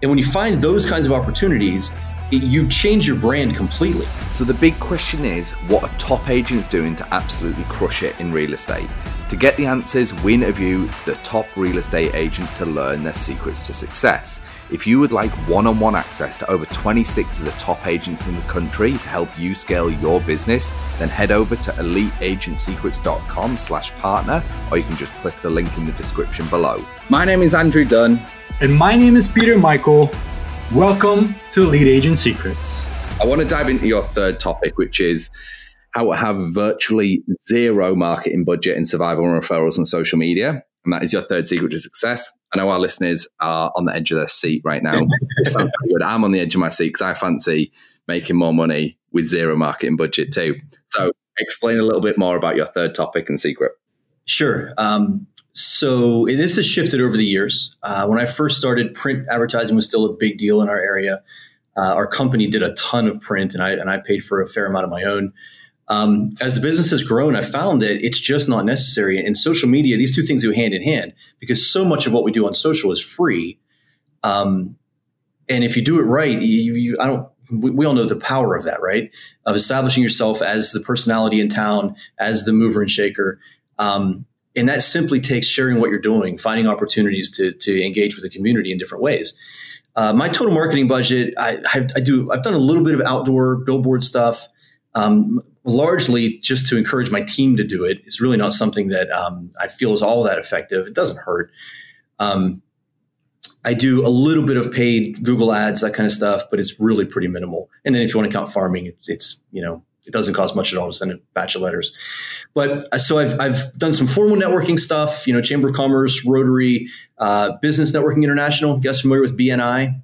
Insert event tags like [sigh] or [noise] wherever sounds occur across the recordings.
And when you find those kinds of opportunities, it, you change your brand completely. So the big question is what are top agents doing to absolutely crush it in real estate? To get the answers, we interview the top real estate agents to learn their secrets to success. If you would like one-on-one access to over 26 of the top agents in the country to help you scale your business, then head over to eliteagentsecrets.com slash partner, or you can just click the link in the description below. My name is Andrew Dunn. And my name is Peter Michael. Welcome to Elite Agent Secrets. I want to dive into your third topic, which is how to have virtually zero marketing budget in survival and referrals on social media. And that is your third secret to success. I know our listeners are on the edge of their seat right now. I'm on the edge of my seat because I fancy making more money with zero marketing budget too. So, explain a little bit more about your third topic and secret. Sure. Um, so this has shifted over the years. Uh, when I first started, print advertising was still a big deal in our area. Uh, our company did a ton of print, and I and I paid for a fair amount of my own. Um, as the business has grown, I found that it's just not necessary. In social media, these two things go hand in hand because so much of what we do on social is free. Um, and if you do it right, you, you, I don't. We, we all know the power of that, right? Of establishing yourself as the personality in town, as the mover and shaker. Um, and that simply takes sharing what you're doing, finding opportunities to, to engage with the community in different ways. Uh, my total marketing budget, I, I, do. I've done a little bit of outdoor billboard stuff, um, largely just to encourage my team to do it. It's really not something that um, I feel is all that effective. It doesn't hurt. Um, I do a little bit of paid Google ads, that kind of stuff, but it's really pretty minimal. And then if you want to count farming, it's, it's you know it doesn't cost much at all to send a batch of letters. But uh, so I've, I've done some formal networking stuff, you know, Chamber of Commerce, Rotary, uh, Business Networking International. You guys familiar with BNI?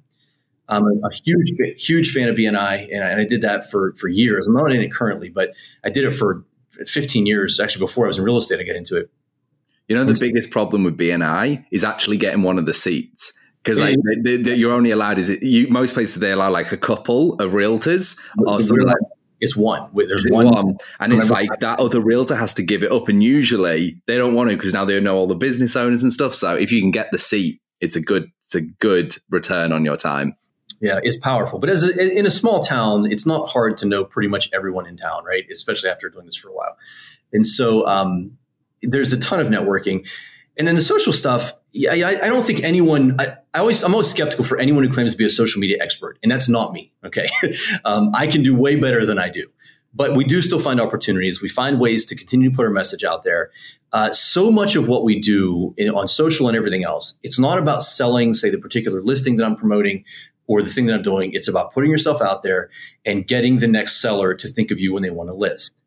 I'm a, a, huge, huge fan of BNI, and I, and I, did that for for years. I'm not in it currently, but I did it for 15 years. Actually, before I was in real estate, I got into it. You know, the biggest problem with BNI is actually getting one of the seats because like you're only allowed is it, you most places they allow like a couple of realtors or something like it's one. There's one, one, and it's like that other realtor has to give it up, and usually they don't want to because now they know all the business owners and stuff. So if you can get the seat, it's a good it's a good return on your time. Yeah, it's powerful. But as a, in a small town, it's not hard to know pretty much everyone in town, right? Especially after doing this for a while. And so um, there's a ton of networking. And then the social stuff, yeah, I, I don't think anyone. I, I, always, I'm always skeptical for anyone who claims to be a social media expert, and that's not me. Okay, [laughs] um, I can do way better than I do, but we do still find opportunities. We find ways to continue to put our message out there. Uh, so much of what we do in, on social and everything else, it's not about selling, say, the particular listing that I'm promoting or the thing that I'm doing. It's about putting yourself out there and getting the next seller to think of you when they want to list.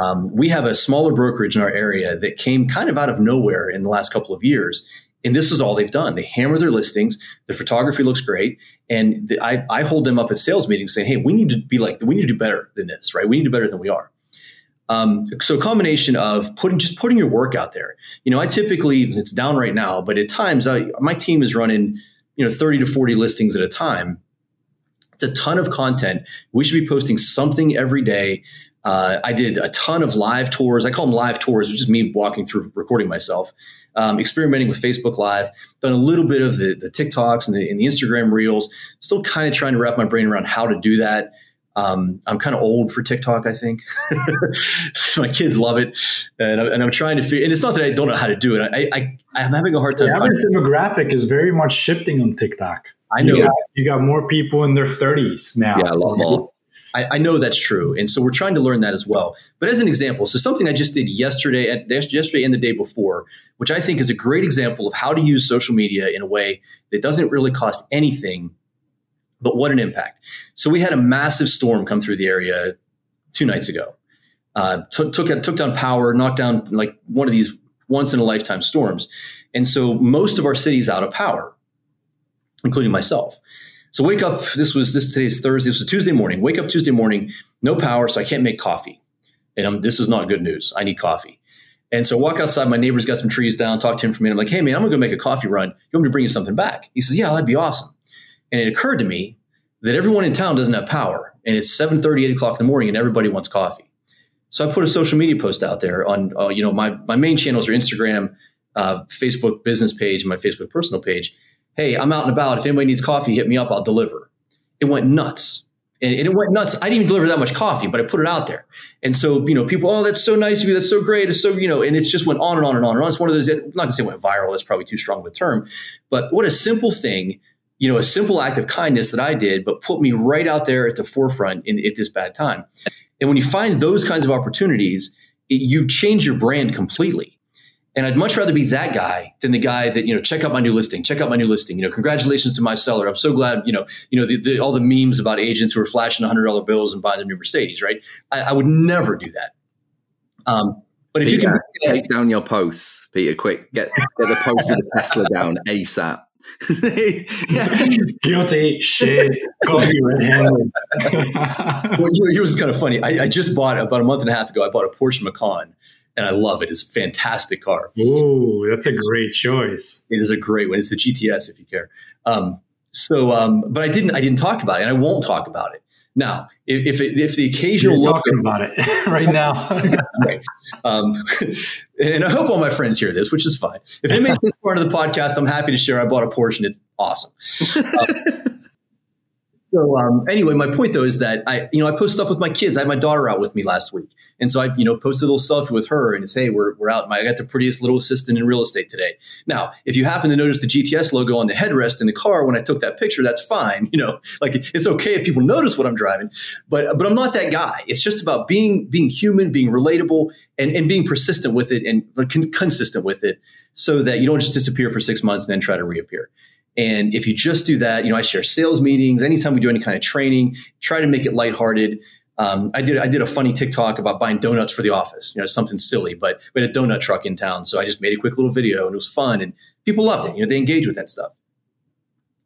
Um, we have a smaller brokerage in our area that came kind of out of nowhere in the last couple of years. And this is all they've done. They hammer their listings. The photography looks great. And the, I, I hold them up at sales meetings saying, hey, we need to be like, we need to do better than this, right? We need to do better than we are. Um, so a combination of putting just putting your work out there. You know, I typically it's down right now, but at times I, my team is running you know 30 to 40 listings at a time. It's a ton of content. We should be posting something every day. Uh, I did a ton of live tours. I call them live tours, which is me walking through recording myself, um, experimenting with Facebook Live. Done a little bit of the, the TikToks and the, and the Instagram Reels. Still kind of trying to wrap my brain around how to do that. Um, I'm kind of old for TikTok, I think. [laughs] my kids love it, and, I, am trying to figure. And it's not that I don't know how to do it. I, I I'm having a hard time. The average demographic is very much shifting on TikTok. I know you got, you got more people in their 30s now. Yeah, a lot more. I, I, know that's true, and so we're trying to learn that as well. But as an example, so something I just did yesterday, at, yesterday and the day before, which I think is a great example of how to use social media in a way that doesn't really cost anything, but what an impact! So we had a massive storm come through the area two nights ago. Uh, took took took down power, knocked down like one of these once in a lifetime storms, and so most of our city's out of power, including myself. So wake up. This was this today's Thursday. This was Tuesday morning. Wake up Tuesday morning, no power, so I can't make coffee. And I'm, this is not good news. I need coffee. And so I walk outside. My neighbor's got some trees down. Talk to him for a minute. I'm like, hey man, I'm gonna go make a coffee run. You want me to bring you something back? He says, yeah, that'd be awesome. And it occurred to me that everyone in town doesn't have power, and it's 7:30, 8 o'clock in the morning, and everybody wants coffee. So I put a social media post out there on, uh, you know, my my main channels are Instagram, uh, Facebook business page, and my Facebook personal page hey, I'm out and about. If anybody needs coffee, hit me up. I'll deliver. It went nuts. And, it went nuts. I didn't even deliver that much coffee, but I put it out there. And so, you know, people, oh, that's so nice of you. That's so great. It's so, you know, and it's just went on and on and on and on. It's one of those, I'm not gonna say it went viral. That's probably too strong of a term, but what a simple thing, you know, a simple act of kindness that I did, but put me right out there at the forefront in, at this bad time. And when you find those kinds of opportunities, it, you change your brand completely. And I'd much rather be that guy than the guy that, you know, check out my new listing, check out my new listing. You know, congratulations to my seller. I'm so glad, you know, you know, the, the, all the memes about agents who are flashing $100 bills and buying their new Mercedes, right? I, I would never do that. Um, but if Peter, you can take down your posts, Peter, quick, get, get the post of the [laughs] Tesla down ASAP. [laughs] Guilty shit. Call me red-handed. [laughs] well, it was kind of funny. I, I, just bought about a month and a half ago. I bought a Porsche Macan, and I love it. It's a fantastic car. Ooh, that's a great choice. It is a great one. It's the GTS, if you care. Um, so, um, but I didn't. I didn't talk about it, and I won't talk about it. Now, if if, it, if the occasional You're look, talking about it [laughs] right now. [laughs] right. Um, [laughs] and I hope all my friends hear this, which is fine. If they make this part of the podcast, I'm happy to share. I bought a Porsche, and it's awesome. So um, anyway, my point though is that I, you know, I post stuff with my kids. I had my daughter out with me last week, and so I, you know, posted a little selfie with her, and it's hey, we're we're out. I got the prettiest little assistant in real estate today. Now, if you happen to notice the GTS logo on the headrest in the car when I took that picture, that's fine. [laughs] You know, like it's okay if people notice what I'm driving, but but I'm not that guy. It's just about being being human, being relatable, and and being persistent with it and con- consistent with it, so that you don't just disappear for six months and then try to reappear. And if you just do that, you know, I share sales meetings. Anytime we do any kind of training, try to make it lighthearted. Um, I did I did a funny TikTok about buying donuts for the office. You know, something silly, but we had a donut truck in town, so I just made a quick little video, and it was fun, and people loved it. You know, they engage with that stuff.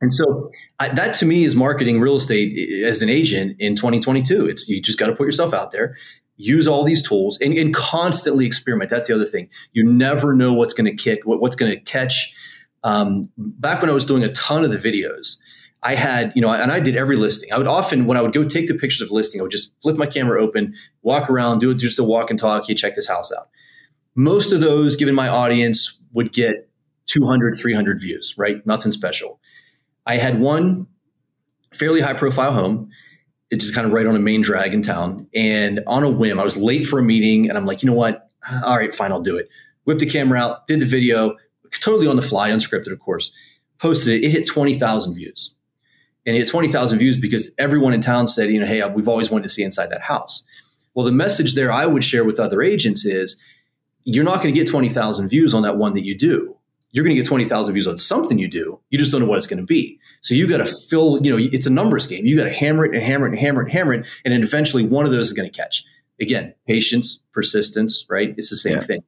And so I, that to me is marketing real estate as an agent in 2022. It's you just got to put yourself out there, use all these tools, and, and constantly experiment. That's the other thing. You never know what's going to kick, what, what's going to catch um, back when I was doing a ton of the videos, I had, you know, and I did every listing. I would often, when I would go take the pictures of listing, I would just flip my camera open, walk around, do just a walk and talk. You check this house out. Most of those, given my audience, would get 200, 300 views, right? Nothing special. I had one fairly high profile home. It just kind of right on a main drag in town. And on a whim, I was late for a meeting and I'm like, you know what? All right, fine, I'll do it. Whipped the camera out, did the video, totally on the fly, unscripted, of course. Posted it. It hit 20,000 views. And it hit 20,000 views because everyone in town said, you know, hey, we've always wanted to see inside that house. Well, the message there I would share with other agents is you're not going to get 20,000 views on that one that you do. You're going to get 20,000 views on something you do. You just don't know what it's going to be. So you got to fill, you know, it's a numbers game. You got to hammer it and hammer it and hammer it and hammer it. And then eventually one of those is going to catch. Again, patience, persistence, right? It's the same yeah. thing.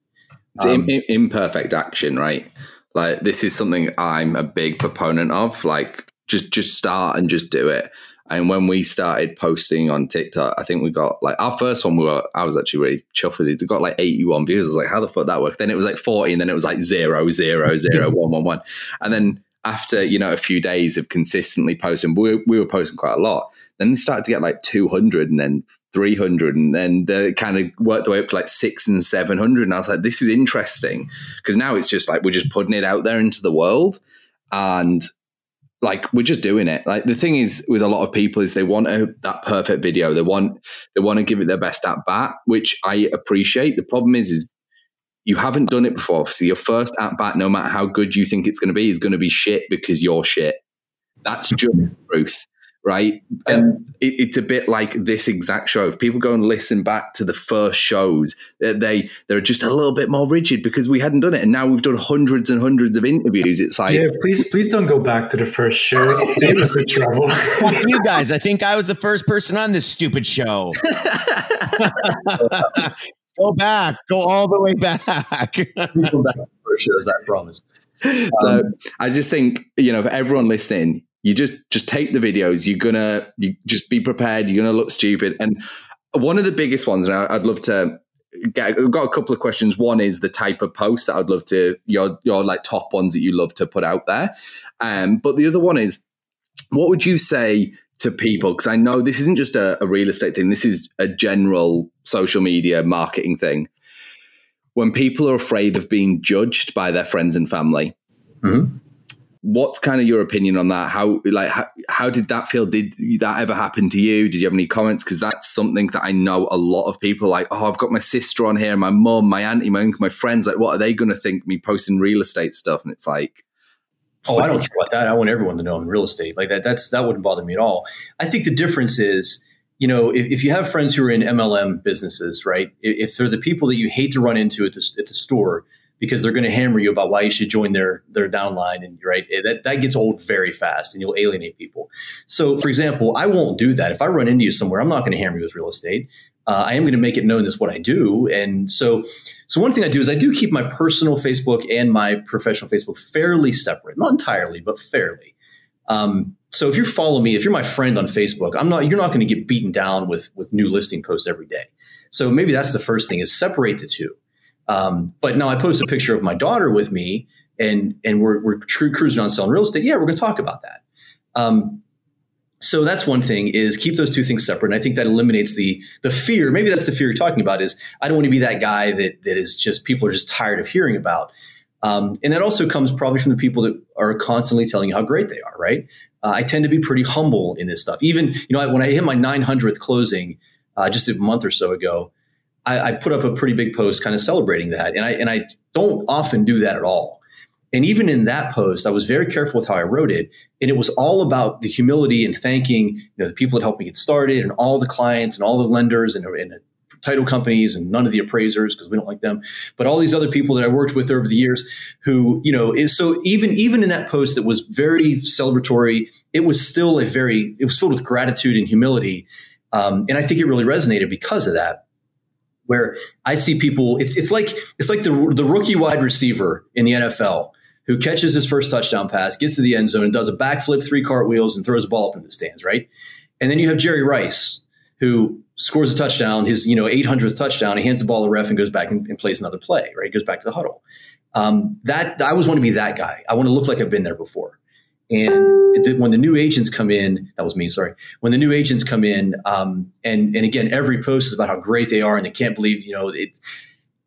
It's um, Im- imperfect action, right? Like this is something I'm a big proponent of. Like just just start and just do it. And when we started posting on TikTok, I think we got like our first one. We were I was actually really chuffed with it. We got like 81 views. I was like, how the fuck that worked? Then it was like 40, and then it was like zero, zero, [laughs] zero, one, one, one. And then after you know a few days of consistently posting, we, we were posting quite a lot. Then they started to get like 200, and then 300 and then they kind of worked their way up to like six and 700 and i was like this is interesting. Because now it's just like we're just putting it out there into the world and like we're just doing it. Like the thing is with a lot of people is they want a, that perfect video. They want they want to give it their best at bat which i appreciate. The problem is is you haven't done it before. So your first at bat no matter how good you think it's going to be is going to be shit because you're shit. That's just the truth right? And it, it's a bit like this exact show. If people go and listen back to the first shows, they they're just a little bit more rigid because we hadn't done it, and now we've done hundreds and hundreds of interviews. It's like, yeah, please, please don't go back to the first show. [laughs] Save us the trouble. you guys, I think I was the first person on this stupid show. [laughs] go back, go all the way back. [laughs] go back to first shows, I promise. So um, I just think you know, for everyone listening, you just just take the videos. You're gonna you just be prepared. You're gonna look stupid. And one of the biggest ones and i'd love to get i've got a couple of questions. One is the type of post that i'd love to your your like top ones that you love to put out there. Um but the other one is what would you say to people? Because i know this isn't just a, a real estate thing. This is a general social media marketing thing. When people are afraid of being judged by their friends and family mm-hmm what's kind of your opinion on that? How like how, how did that feel? Did that ever happen to you? Did you have any comments? Because that's something that I know a lot of people like. Oh, I've got my sister on here, my mum, my auntie, my uncle, my friends. Like, what are they going to think me posting real estate stuff? And it's like, oh, I don't care about that. I want everyone to know I'm real estate. Like that. That's that wouldn't bother me at all. I think the difference is. You know, if, if you have friends who are in MLM businesses, right? If they're the people that you hate to run into at the, at the store, because they're going to hammer you about why you should join their their downline and right that that gets old very fast and you'll alienate people. So for example i won't do that. If i run into you somewhere i'm not going to hammer you with real estate. Uh, i am going to make it known that's what i do. And so so one thing i do is i do keep my personal facebook and my professional facebook fairly separate. Not entirely but fairly. Um, so if you follow me if you're my friend on facebook i'm not you're not going to get beaten down with with new listing posts every day. So maybe that's the first thing is separate the two um, but now I post a picture of my daughter with me, and and we're we're cruising on selling real estate. Yeah, we're going to talk about that. Um, so that's one thing is keep those two things separate. And I think that eliminates the the fear. Maybe that's the fear you're talking about. Is I don't want to be that guy that that is just people are just tired of hearing about. Um, and that also comes probably from the people that are constantly telling you how great they are. Right. Uh, I tend to be pretty humble in this stuff. Even you know when I hit my 900th closing uh, just a month or so ago, I, I put up a pretty big post kind of celebrating that. And I, and I don't often do that at all. And even in that post, I was very careful with how I wrote it. And it was all about the humility and thanking you know, the people that helped me get started and all the clients and all the lenders and, and title companies and none of the appraisers because we don't like them but all these other people that i worked with over the years who you know is so even even in that post that was very celebratory it was still a very it was filled with gratitude and humility um, and i think it really resonated because of that where I see people. It's it's like it's like the the rookie wide receiver in the NFL who catches his first touchdown pass, gets to the end zone, and does a backflip, three cartwheels, and throws a ball up into the stands. Right, and then you have Jerry Rice who scores a touchdown, his you know 800th touchdown. He hands the ball to ref and goes back and, and plays another play. Right, He goes back to the huddle. Um, that I always want to be that guy. I want to look like I've been there before. And when the new agents come in, that was me, sorry. When the new agents come in, um, and and again, every post is about how great they are, and they can't believe, you know, it,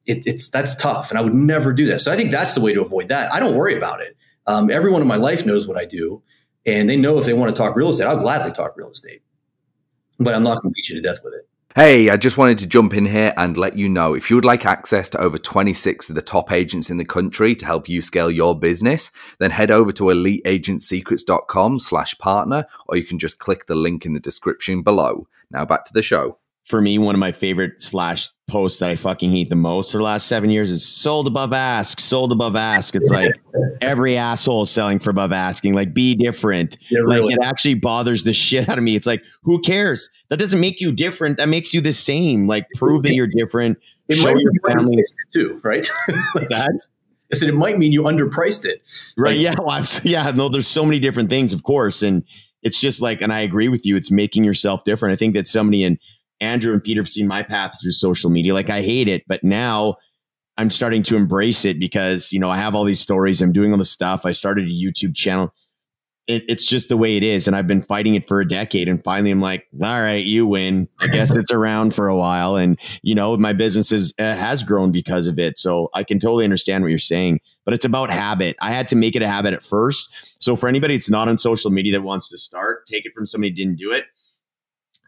it, it's that's tough, and I would never do that. So I think that's the way to avoid that. I don't worry about it. Um, everyone in my life knows what I do, and they know if they want to talk real estate, I'll gladly talk real estate, but I'm not going to beat you to death with it. Hey, I just wanted to jump in here and let you know if you would like access to over 26 of the top agents in the country to help you scale your business, then head over to eliteagentsecrets.com slash partner, or you can just click the link in the description below. Now back to the show for me, one of my favorite slash posts that I fucking hate the most for the last seven years is sold above ask, sold above ask. It's like [laughs] every asshole is selling for above asking. Like, be different. Yeah, like, it actually bothers the [laughs] shit out of me. It's like, who cares? That doesn't make you different. That makes you the same. Like, prove that you're different. It show your family too, right? [laughs] that. I said it might mean you underpriced it. Right. Like, yeah. Well, yeah. No, there's so many different things, of course. And it's just like, and I agree with you, it's making yourself different. I think that somebody in Andrew and Peter have seen my path through social media. Like I hate it, but now I'm starting to embrace it because, you know, I have all these stories. I'm doing all the stuff. I started a YouTube channel. It, it's just the way it is. And I've been fighting it for a decade. And finally, I'm like, all right, you win. I guess it's around for a while. And, you know, my business is, uh, has grown because of it. So I can totally understand what you're saying, but it's about habit. I had to make it a habit at first. So for anybody that's not on social media that wants to start, take it from somebody didn't do it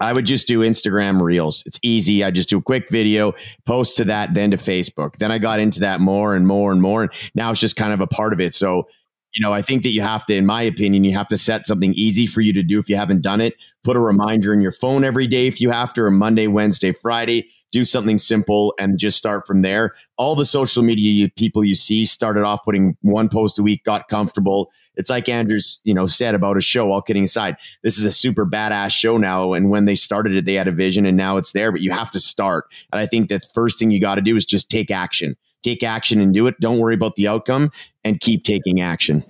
I would just do Instagram Reels. It's easy. I just do a quick video, post to that, then to Facebook. Then I got into that more and more and more. And now it's just kind of a part of it. So, you know, I think that you have to, in my opinion, you have to set something easy for you to do if you haven't done it. Put a reminder in your phone every day if you have to, or Monday, Wednesday, Friday do something simple and just start from there. All the social media people you see started off putting one post a week, got comfortable. It's like Andrews, you know, said about a show, all kidding aside. This is a super badass show now. And when they started it, they had a vision and now it's there, but you have to start. And I think the first thing you got to do is just take action. Take action and do it. Don't worry about the outcome and keep taking action.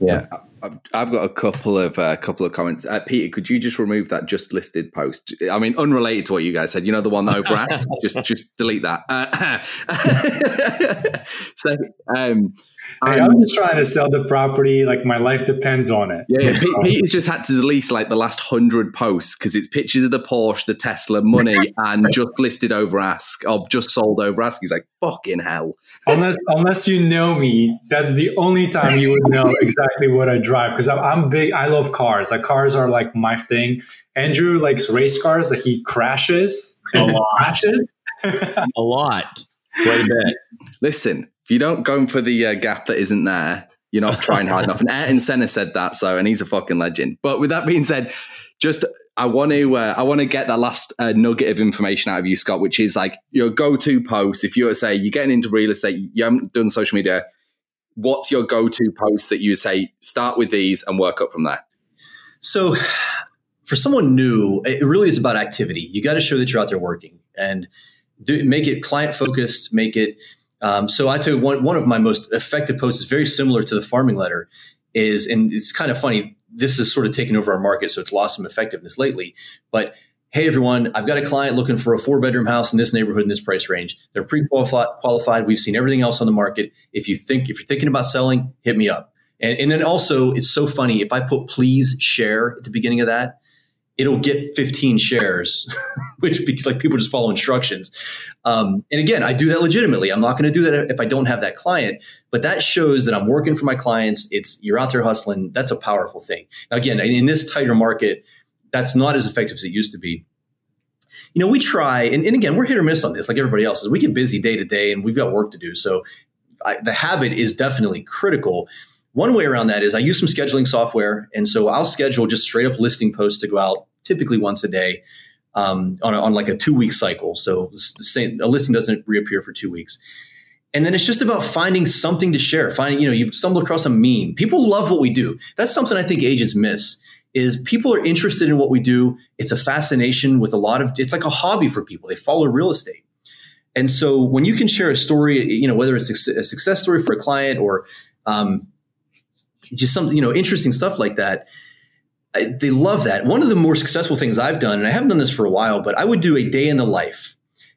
Yeah. I've got a couple of a uh, couple of comments. Uh, Peter, could you just remove that just listed post? I mean, unrelated to what you guys said. You know, the one that Oprah asked. [laughs] just just delete that. Uh, [laughs] so, um, Hey, I'm just trying to sell the property. Like my life depends on it. Yeah, yeah. Pete, Peter's just had to delete like the last hundred posts because it's pictures of the Porsche, the Tesla, money, [laughs] and just listed over ask or just sold over ask. He's like, fucking hell. Unless unless you know me, that's the only time you would know [laughs] exactly what I drive because I'm, I'm big. I love cars. Like cars are like my thing. Andrew likes race cars that he crashes. A lot. Crashes. a lot, quite a bit. Listen, if you don't go for the uh, gap that isn't there, you're not trying hard enough. And [laughs] Ayrton Senna said that, so and he's a fucking legend. But with that being said, just I want to uh, I want to get that last uh, nugget of information out of you, Scott, which is like your go-to post. If you were to say you're getting into real estate, you haven't done social media, what's your go-to post that you say start with these and work up from there? So, for someone new, it really is about activity. You got to show that you're out there working and do, make it client focused. Make it. Um, so I tell you, one one of my most effective posts is very similar to the farming letter. Is and it's kind of funny. This has sort of taken over our market, so it's lost some effectiveness lately. But hey, everyone, I've got a client looking for a four bedroom house in this neighborhood in this price range. They're pre qualified. We've seen everything else on the market. If you think if you're thinking about selling, hit me up. And, and then also, it's so funny if I put please share at the beginning of that it'll get 15 shares, [laughs] which like people just follow instructions. Um, and again, I do that legitimately. I'm not going to do that if I don't have that client, but that shows that I'm working for my clients. It's you're out there hustling. That's a powerful thing. Now, again, in this tighter market, that's not as effective as it used to be. You know, we try, and, and again, we're hit or miss on this, like everybody else is. We get busy day to day, and we've got work to do. So, I, the habit is definitely critical. One way around that is I use some scheduling software. And so I'll schedule just straight up listing posts to go out typically once a day um, on, a, on like a two week cycle. So same, a listing doesn't reappear for two weeks. And then it's just about finding something to share. Finding, you know, you stumble across a meme. People love what we do. That's something I think agents miss is people are interested in what we do. It's a fascination with a lot of, it's like a hobby for people. They follow real estate. And so when you can share a story, you know, whether it's a success story for a client or um, just some, you know, interesting stuff like that, I, they love that. One of the more successful things I've done, and I haven't done this for a while, but I would do a day in the life,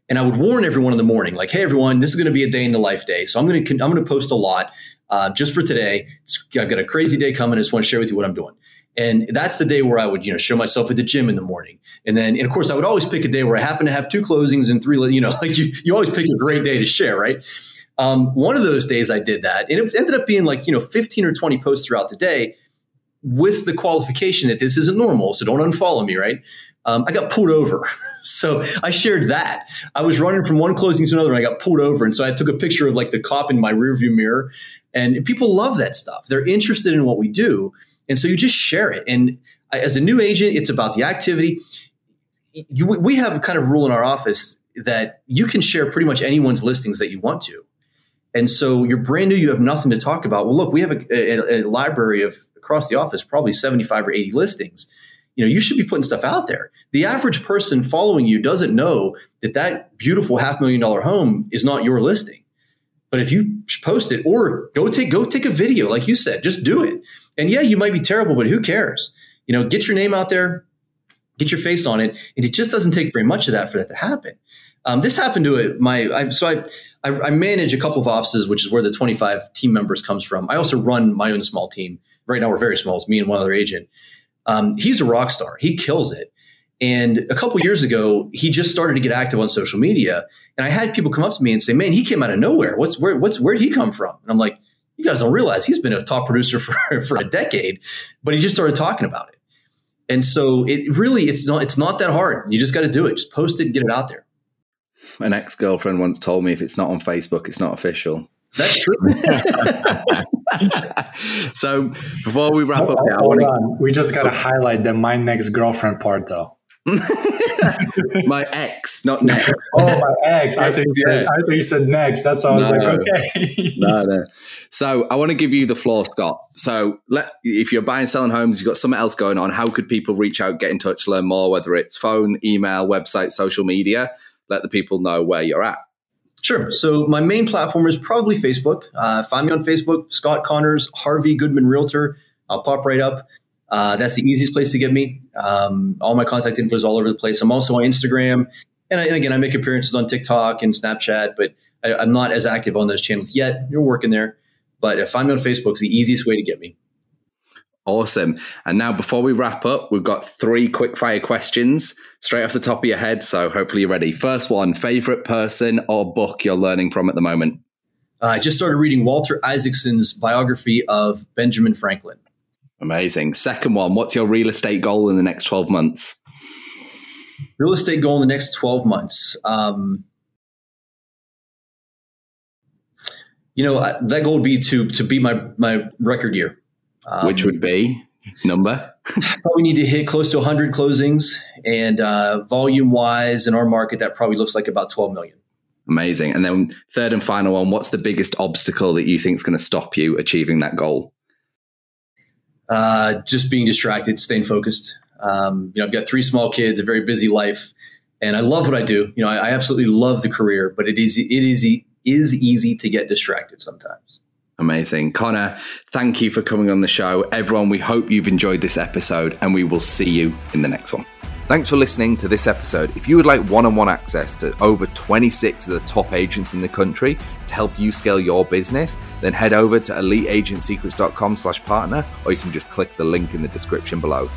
and I would warn everyone in the morning, like, "Hey, everyone, this is going to be a day in the life day. So I'm going to I'm going to post a lot uh, just for today. It's, I've got a crazy day coming. I just want to share with you what I'm doing." And that's the day where I would, you know, show myself at the gym in the morning. And then, and of course, I would always pick a day where I happen to have two closings and three, you know, [laughs] like you, you always pick a great day to share, right? Um, one of those days I did that, and it ended up being like, you know, 15 or 20 posts throughout the day with the qualification that this isn't normal, so don't unfollow me, right? Um, I got pulled over. [laughs] so I shared that. I was running from one closing to another and I got pulled over. And so I took a picture of like the cop in my rearview mirror. And people love that stuff. They're interested in what we do. And so you just share it. And as a new agent, it's about the activity. You, we have a kind of rule in our office that you can share pretty much anyone's listings that you want to. And so you're brand new, you have nothing to talk about. Well, look, we have a, a, a, library of across the office, probably 75 or 80 listings. You know, you should be putting stuff out there. The average person following you doesn't know that that beautiful half million dollar home is not your listing. But if you post it or go take go take a video, like you said, just do it. And yeah, you might be terrible, but who cares? You know, get your name out there, get your face on it, and it just doesn't take very much of that for that to happen. Um, this happened to a, my I, so I, I, I manage a couple of offices, which is where the 25 team members comes from. I also run my own small team. Right now, we're very small. It's me and one other agent. Um, he's a rock star. He kills it. And a couple years ago, he just started to get active on social media. And I had people come up to me and say, "Man, he came out of nowhere. What's where? What's where did he come from?" And I'm like, "You guys don't realize he's been a top producer for [laughs] for a decade, but he just started talking about it." And so it really it's not it's not that hard. You just got to do it. Just post it and get it out there an ex girlfriend once told me if it's not on Facebook, it's not official. That's true. [laughs] so before we wrap up, here, hold on. We just got to highlight the my next girlfriend part, though. [laughs] my ex, not [laughs] next. oh, my ex. I think you said, I you said next. That's why I was no, like, okay. no, no. So I want to give you the floor, Scott. So let if you're buying, selling homes, you've got something else going on. How could people reach out, get in touch, learn more? Whether it's phone, email, website, social media let the people know where you're at. Sure. So my main platform is probably Facebook. Uh, find me on Facebook, Scott Connors, Harvey Goodman Realtor. I'll pop right up. Uh, that's the easiest place to get me. Um, all my contact info is all over the place. I'm also on Instagram, and, I, and again, I make appearances on TikTok and Snapchat, but I, am not as active on those channels yet. You're working there. But find me on Facebook is the easiest way to get me. Awesome. And now, before we wrap up, we've got three quick fire questions straight off the top of your head. So hopefully you're ready. First one favorite person or book you're learning from at the moment? Uh, I just started reading Walter Isaacson's biography of Benjamin Franklin. Amazing. Second one, what's your real estate goal in the next 12 months? Real estate goal in the next 12 months. Um, you know, that goal would be to to beat my my record year. Um, Which would be number? [laughs] probably need to hit close to 100 closings, and uh, volume wise in our market, that probably looks like about 12 million. Amazing. And then third and final one, what's the biggest obstacle that you think is going to stop you achieving that goal? Uh, just being distracted, staying focused. Um, you know, I've got three small kids, a very busy life, and I love what I do. You know, I, I absolutely love the career, but it is it is is easy to get distracted sometimes. Amazing. Connor, thank you for coming on the show. Everyone, we hope you've enjoyed this episode and we will see you in the next one. Thanks for listening to this episode. If you would like one on one access to over 26 of the top agents in the country to help you scale your business, then head over to eliteagentsecrets.com slash partner, or you can just click the link in the description below.